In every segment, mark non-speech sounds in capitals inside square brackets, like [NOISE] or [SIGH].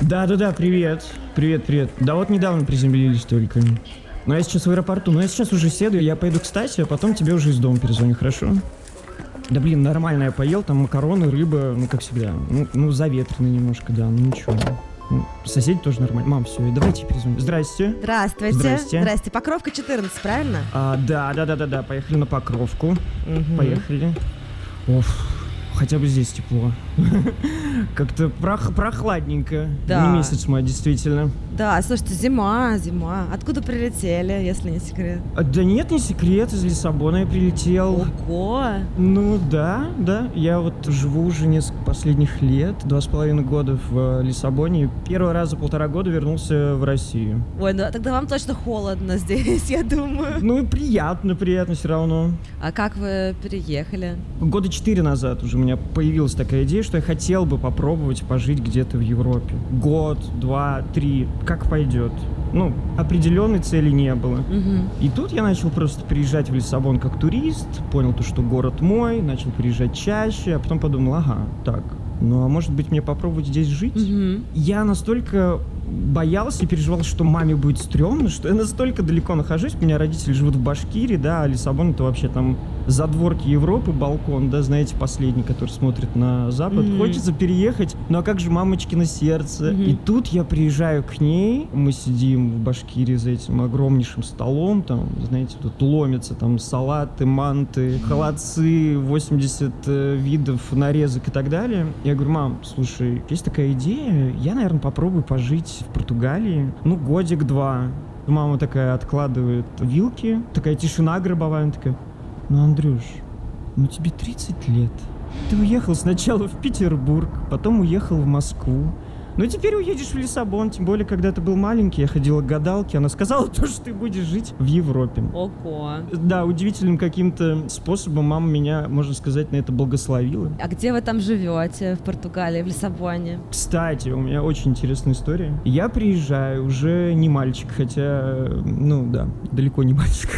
Да-да-да, привет. Привет, привет. Да вот недавно приземлились только. Но я сейчас в аэропорту, но я сейчас уже седаю, я пойду к Стасе, а потом тебе уже из дома перезвоню, хорошо? Да блин, нормально я поел, там макароны, рыба, ну как всегда. Ну, ну заветренно немножко, да, ну ничего. Ну, соседи тоже нормально. Мам, все, давайте перезвоним. Здрасте. Здравствуйте. Здрасте. Здрасте. Покровка 14, правильно? А, да, да, да, да, да, поехали на Покровку. Мгм. Поехали. Оф, хотя бы здесь тепло. [LAUGHS] Как-то прох- прохладненько. Да. Не месяц май, действительно. Да, слушайте, зима, зима. Откуда прилетели, если не секрет? А, Да нет, не секрет, из Лиссабона я прилетел. Ого! Ну да, да. Я вот живу уже несколько последних лет, два с половиной года в э, Лиссабоне. Первый раз за полтора года вернулся в Россию. Ой, ну тогда вам точно холодно здесь, [LAUGHS] я думаю. Ну и приятно, приятно все равно. А как вы переехали? Года четыре назад уже у меня появилась такая идея, что я хотел бы попробовать пожить где-то в Европе. Год, два, три, как пойдет. Ну, определенной цели не было. Мгм. И тут я начал просто приезжать в Лиссабон как турист, понял то, что город мой, начал приезжать чаще, а потом подумал, ага, так, ну а может быть мне попробовать здесь жить? Мгм. Я настолько боялся и переживал, что маме будет стрёмно, что я настолько далеко нахожусь. У меня родители живут в Башкирии, да, а Лиссабон это вообще там задворки Европы, балкон, да, знаете, последний, который смотрит на запад. Мгм. Хочется переехать, ну а как же мамочкино сердце? Мгм. И тут я приезжаю к ней, мы сидим в Башкирии за этим огромнейшим столом, там, знаете, тут ломятся там салаты, манты, холодцы, 80 э, видов нарезок и так далее. Я говорю, мам, слушай, есть такая идея, я, наверное, попробую пожить в Португалии, ну, годик-два. Мама такая откладывает вилки, такая тишина гробовая, она такая, ну, Андрюш, ну тебе 30 лет. Ты уехал сначала в Петербург, потом уехал в Москву. Ну, теперь уедешь в Лиссабон, тем более, когда ты был маленький, я ходила к гадалке, она сказала [LAUGHS] то, что ты будешь жить в Европе. Ого. Да, удивительным каким-то способом мама меня, можно сказать, на это благословила. А где вы там живете? В Португалии, в Лиссабоне? Кстати, у меня очень интересная история. Я приезжаю, уже не мальчик, хотя, ну да, далеко не [LAUGHS] мальчик.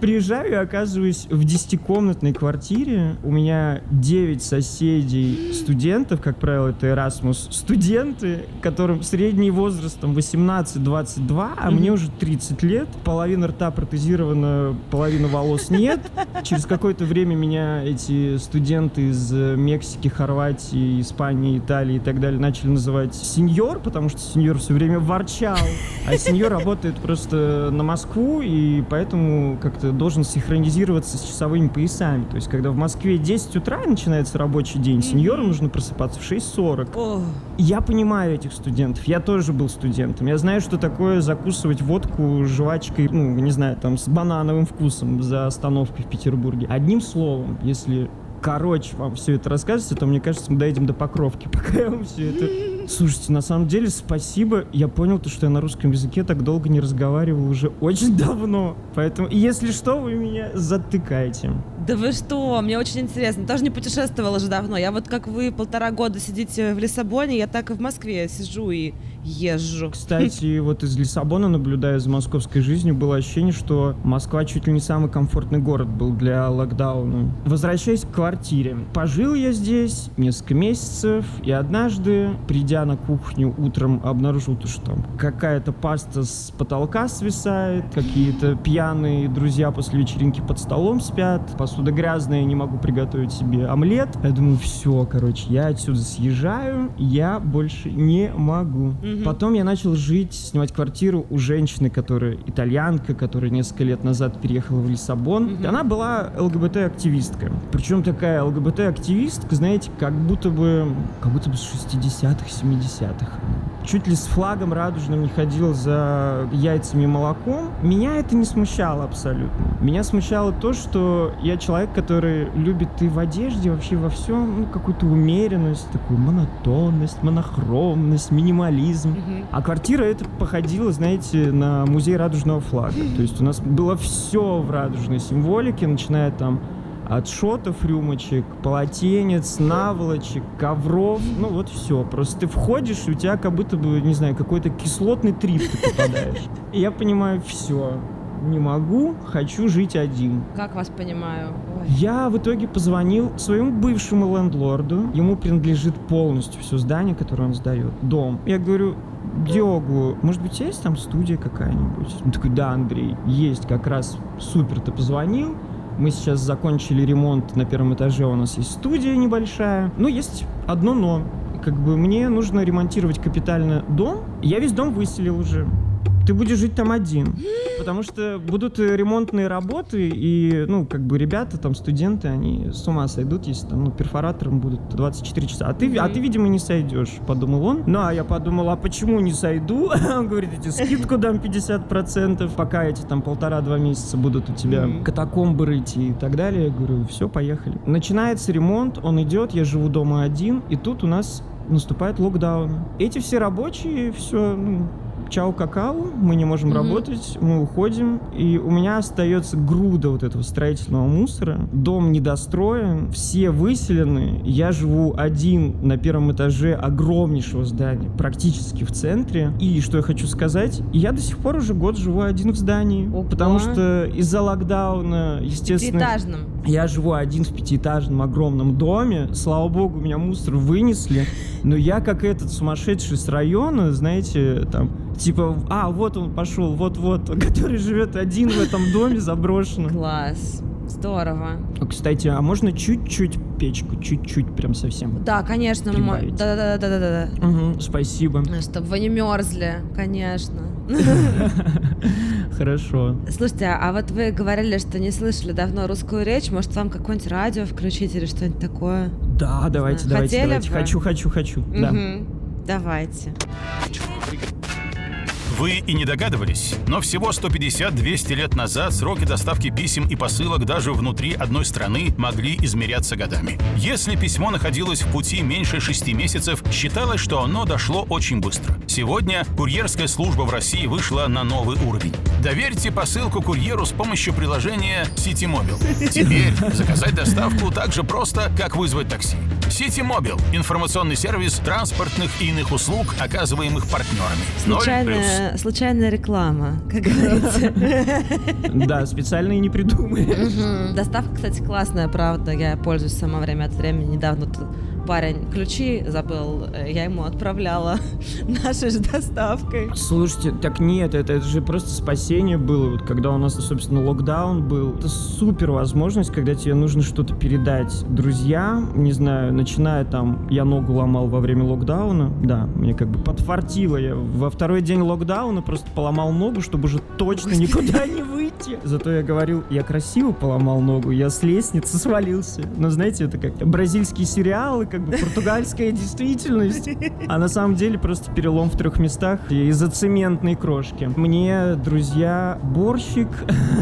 Приезжаю и оказываюсь в десятикомнатной квартире. У меня 9 соседей студентов, как правило, это Erasmus студенты, которым средний возраст там 18-22, а Мгм. мне уже 30 лет. Половина рта протезирована, половина волос нет. Через какое-то время меня эти студенты из э, Мексики, Хорватии, Испании, Италии и так далее начали называть сеньор, потому что сеньор все время ворчал, а сеньор работает просто на Москву, и поэтому как-то должен синхронизироваться с часовыми поясами. То есть, когда в Москве 10 утра начинается рабочий день, сеньору нужно просыпаться в 6.40. О, Я понимаю этих студентов. Я тоже был студентом. Я знаю, что такое закусывать водку жвачкой, ну, не знаю, там, с банановым вкусом за остановкой в Петербурге. Одним словом, если короче вам все это рассказывать, то мне кажется, мы доедем до Покровки, [LAUGHS] пока я вам все это... Слушайте, на самом деле, спасибо. Я понял то, что я на русском языке так долго не разговаривал уже очень [LAUGHS] давно. Поэтому, если что, вы меня затыкаете. да вы что? Мне очень интересно. Тоже не путешествовала же давно. Я вот как вы полтора года сидите в Лиссабоне, я так и в Москве сижу и езжу. Кстати, [LAUGHS] вот из Лиссабона, наблюдая за московской жизнью, было ощущение, что Москва чуть ли не самый комфортный город был для локдауна. Возвращаясь к квартире. Пожил я здесь несколько месяцев, и однажды, придя на кухню утром, обнаружил, то, что там какая-то паста с потолка свисает, какие-то пьяные друзья после вечеринки под столом спят, посуда грязная, не могу приготовить себе омлет. Я думаю, все, короче, я отсюда съезжаю, я больше не могу. Потом я начал жить, снимать квартиру у женщины, которая итальянка, которая несколько лет назад переехала в Лиссабон. И Она была ЛГБТ-активистка. Причем такая ЛГБТ-активистка, знаете, как будто бы, как будто бы с 60-х, 70-х. Чуть ли с флагом радужным не ходил за яйцами и молоком. Меня это не смущало абсолютно. Меня смущало то, что я человек, который любит и в одежде, вообще во всем, ну, какую-то умеренность, такую монотонность, монохромность, минимализм. Мгм. А квартира это походила, знаете, на музей радужного флага. То есть у нас было все в радужной символике, начиная там от шотов, рюмочек, полотенец, наволочек, ковров, ну вот все. Просто ты входишь, и у тебя как будто бы, не знаю, какой-то кислотный трип ты попадаешь. [LAUGHS] И я понимаю, все. Не могу, хочу жить один. Как вас понимаю? Ой. Я в итоге позвонил своему бывшему лендлорду. Ему принадлежит полностью все здание, которое он сдает. Дом. Я говорю, Диогу, может быть, есть там студия какая-нибудь? Он такой, да, Андрей, есть как раз. Супер, ты позвонил. Мы сейчас закончили ремонт на первом этаже, у нас есть студия небольшая. Но есть одно но. Как бы мне нужно ремонтировать капитально дом. Я весь дом выселил уже. Ты будешь жить там один. Потому что будут э, ремонтные работы, и, ну, как бы ребята, там, студенты, они с ума сойдут, если там, ну, перфоратором будут 24 часа. А ты, а ты, видимо, не сойдешь, подумал он. Ну, а я подумал, а почему не сойду? [LAUGHS] Он говорит, эти скидку дам 50%, пока эти там полтора-два месяца будут у тебя катакомбы рыть и так далее. Я говорю, все, поехали. Начинается ремонт, он идет, я живу дома один, и тут у нас наступает локдаун. Эти все рабочие, все, ну, чао какао, мы не можем Мгм. работать, мы уходим, и у меня остается груда вот этого строительного мусора. Дом недостроен, все выселены, я живу один на первом этаже огромнейшего здания, практически в центре. И что я хочу сказать, я до сих пор уже год живу один в здании, Ого. потому что из-за локдауна, естественно... Пятиэтажным. Я живу один в пятиэтажном огромном доме. Слава богу, меня мусор вынесли. Но я как этот сумасшедший с района, знаете, там, типа, а, вот он пошел, вот-вот, [LAUGHS] который живет один в этом доме заброшенном. Класс. Здорово. Кстати, а можно чуть-чуть печку, чуть-чуть, прям совсем? Да, конечно, да-да-да-да-да-да. Угу, спасибо. Чтобы вы не мерзли, конечно. [LAUGHS] Хорошо. Слушайте, а вот вы говорили, что не слышали давно русскую речь. Может, вам какое-нибудь радио включить или что-нибудь такое? Да, давайте, давайте, давайте. Хочу, хочу, хочу. Да. Давайте. Вы и не догадывались, но всего 150-200 лет назад сроки доставки писем и посылок даже внутри одной страны могли измеряться годами. Если письмо находилось в пути меньше 6 месяцев, считалось, что оно дошло очень быстро. Сегодня курьерская служба в России вышла на новый уровень. Доверьте посылку курьеру с помощью приложения Citymobile. Теперь заказать доставку так же просто, как вызвать такси. Citymobile – информационный сервис транспортных и иных услуг, оказываемых партнерами. Ноль плюс. Случайная, случайная реклама, как говорится. [LAUGHS] Да, специально и не придумали. Мгм. Доставка, кстати, классная, правда. Я пользуюсь сама время от времени. Недавно тут парень ключи забыл, э, я ему отправляла [LAUGHS] нашей же доставкой. Слушайте, так нет, это, это же просто спасение было, вот когда у нас, собственно, локдаун был. Это супер возможность, когда тебе нужно что-то передать друзьям, не знаю, начиная там, я ногу ломал во время локдауна, да, мне как бы подфартило, я во второй день локдауна просто поломал ногу, чтобы уже точно никуда [LAUGHS] не выйти. Зато я говорил, я красиво поломал ногу, я с лестницы свалился. Но знаете, это как бразильские сериалы, как бы португальская действительность. А на самом деле просто перелом в трех местах из-за цементной крошки. Мне друзья борщик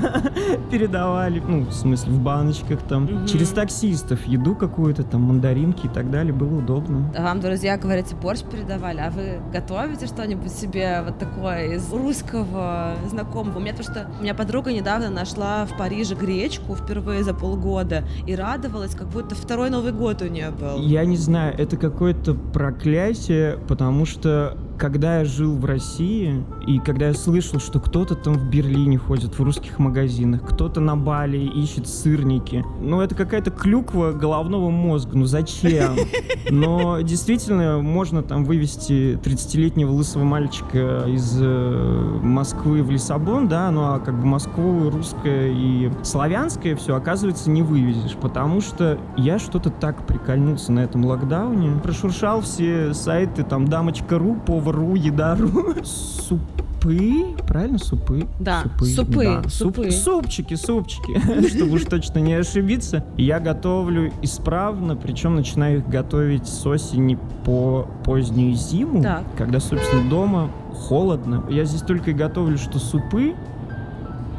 [LAUGHS] передавали, ну, в смысле, в баночках там, через таксистов, еду какую-то там, мандаринки и так далее, было удобно. А Вам, друзья, говорите, борщ передавали, а вы готовите что-нибудь себе вот такое из русского знакомого? У меня то, что у меня подруга недавно нашла в Париже гречку впервые за полгода и радовалась, как будто второй Новый год у нее был. Я не знаю, это какое-то проклятие, потому что когда я жил в России, и когда я слышал, что кто-то там в Берлине ходит в русских магазинах, кто-то на Бали ищет сырники, ну это какая-то клюква головного мозга, ну зачем? [LAUGHS] Но действительно можно там вывести 30-летнего лысого мальчика из э, Москвы в Лиссабон, да, ну а как бы Москву русское и славянское все, оказывается, не вывезешь, потому что я что-то так прикольнулся на этом локдауне, прошуршал все сайты, там, дамочка.ру, повар.ру, еда.ру, супы, правильно, супы? Да, супы, да, суп- супы. супчики, супчики, [LAUGHS] чтобы уж точно не ошибиться. Я готовлю исправно, причем начинаю их готовить с осени по позднюю зиму, Так. когда, собственно, дома холодно. Я здесь только и готовлю, что супы,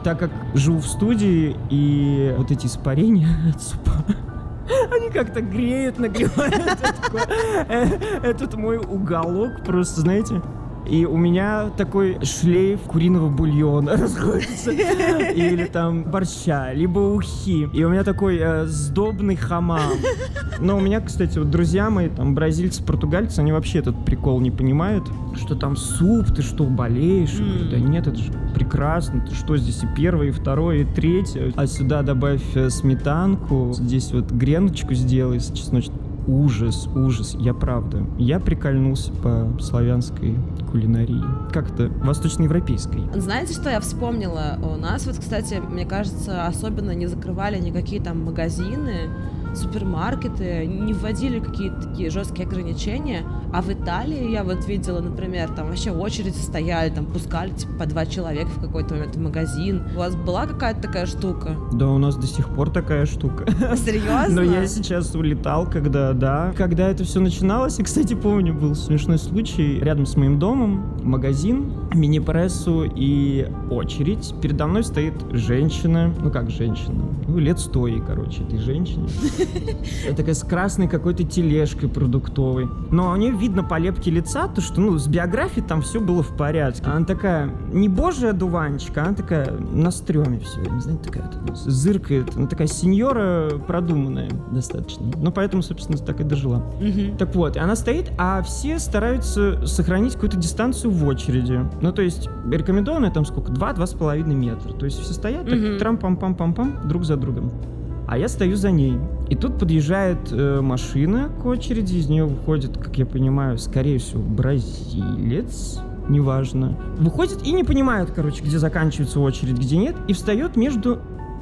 так как живу в студии, и вот эти испарения [LAUGHS] от супа, они как-то греют, нагревают. Э, Этот мой уголок просто, знаете, И у меня такой шлейф куриного бульона [LAUGHS] расходится. Или там борща, либо ухи. И у меня такой э, сдобный хамам. Но у меня, кстати, вот друзья мои, там, бразильцы, португальцы, они вообще этот прикол не понимают, что там суп, ты что, болеешь? Я говорю, да нет, это же прекрасно, ты что, здесь и первое, и второе, и третье. А сюда добавь э, сметанку, здесь вот греночку сделай с чесночным. Ужас, ужас, я правда. Я прикольнулся по славянской кулинарии. Как-то восточноевропейской. Знаете, что я вспомнила? У нас вот, кстати, мне кажется, особенно не закрывали никакие там магазины, супермаркеты не вводили какие-то такие жесткие ограничения, а в Италии я вот видела, например, там вообще очереди стояли, там пускали типа по два человека в какой-то момент в магазин. У вас была какая-то такая штука? Да, у нас до сих пор такая штука. [LAUGHS] Серьезно? Но я сейчас улетал, когда, да. Когда это все начиналось, и, кстати, помню, был смешной случай. Рядом с моим домом магазин, мини-прессу и очередь. Передо мной стоит женщина, ну как женщина, ну лет сто ей, короче, этой женщине. Такая с красной какой-то тележкой продуктовой. Но у нее видно по лепке лица, то что, ну, с биографией там все было в порядке. Она такая, не божья дуванчика, она такая на стреме все, не знаю, такая зыркает. Она такая сеньора продуманная достаточно. Ну, поэтому, собственно, так и дожила. Так вот, она стоит, а все стараются сохранить какую-то дистанцию в очереди. Ну, то есть, рекомендованная там сколько? Два-два с половиной метра. То есть все стоят так Мгм. трам-пам-пам-пам-пам друг за другом. А я стою за ней. И тут подъезжает э, машина к очереди, из нее выходит, как я понимаю, скорее всего, бразилец, неважно. Выходит и не понимает, короче, где заканчивается очередь, где нет, и встает между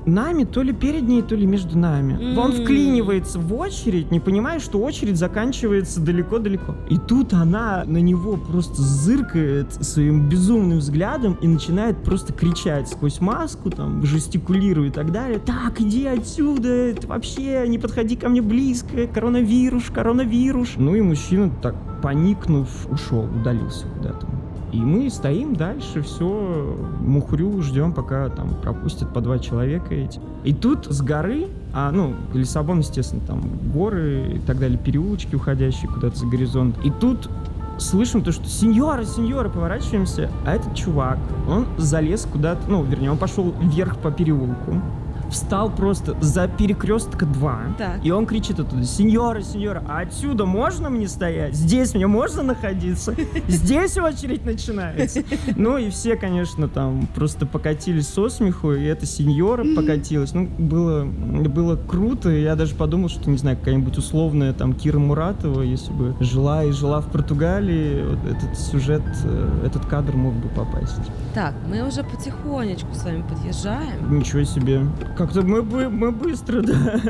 нами, то ли перед ней, то ли между нами. Он М. вклинивается в очередь, не понимая, что очередь заканчивается далеко-далеко. И тут она на него просто зыркает своим безумным взглядом и начинает просто кричать сквозь маску, там, жестикулирует и так далее. Так, иди отсюда, это вообще не подходи ко мне близко, коронавирус, коронавирус. Ну и мужчина так, поникнув, ушел, удалился куда-то. И мы стоим дальше, все, мухрю, ждем, пока там пропустят по два человека эти. И тут с горы, а, ну, Лиссабон, естественно, там горы и так далее, переулочки, уходящие куда-то за горизонт. И тут слышим то, что сеньора, сеньора, поворачиваемся, а этот чувак, он залез куда-то, ну, вернее, он пошел вверх по переулку, встал просто за перекрестка 2. Так. И он кричит оттуда, сеньора, сеньора, а отсюда можно мне стоять? Здесь мне можно находиться? Здесь очередь начинается. [LAUGHS] Ну и все, конечно, там просто покатились со смеху, и эта сеньора покатилась. Ну, было, было круто, я даже подумал, что, не знаю, какая-нибудь условная там Кира Муратова, если бы жила и жила в Португалии, вот этот сюжет, э, этот кадр мог бы попасть. Так, мы уже потихонечку с вами подъезжаем. Ничего себе. Как-то мы, бы- мы быстро, да.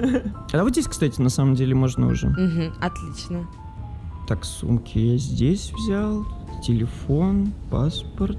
А вот здесь, кстати, на самом деле можно уже. Мгм, отлично. Так, сумки я здесь взял, телефон, паспорт.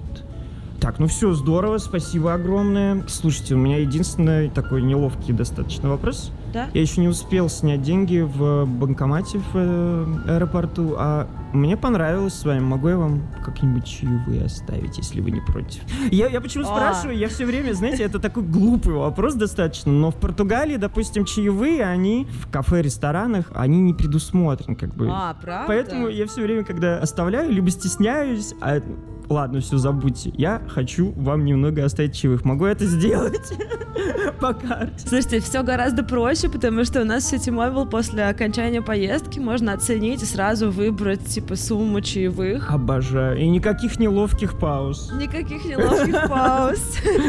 Так, ну все, здорово, спасибо огромное. Слушайте, у меня единственный такой неловкий достаточно вопрос. Да? Я еще не успел снять деньги в банкомате в э, аэропорту, а мне понравилось с вами. Могу я вам как-нибудь чаевые оставить, если вы не против? Я, я почему А. спрашиваю? Я все время, знаете, это такой глупый вопрос достаточно, но в Португалии, допустим, чаевые, они в кафе, ресторанах, они не предусмотрены, как бы. А, правда? Поэтому я все время, когда оставляю, либо стесняюсь, а ладно, все, забудьте. Я хочу вам немного оставить чаевых. Могу это сделать [LAUGHS] по карте. Слушайте, все гораздо проще, потому что у нас в сети Mobile после окончания поездки можно оценить и сразу выбрать, типа, сумму чаевых. Обожаю. И никаких неловких пауз. Никаких неловких [LAUGHS] пауз.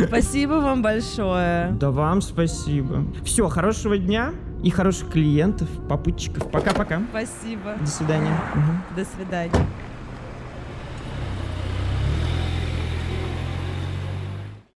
Спасибо вам большое. Да вам спасибо. Все, хорошего дня и хороших клиентов, попутчиков. Пока-пока. Спасибо. До свидания. До свидания.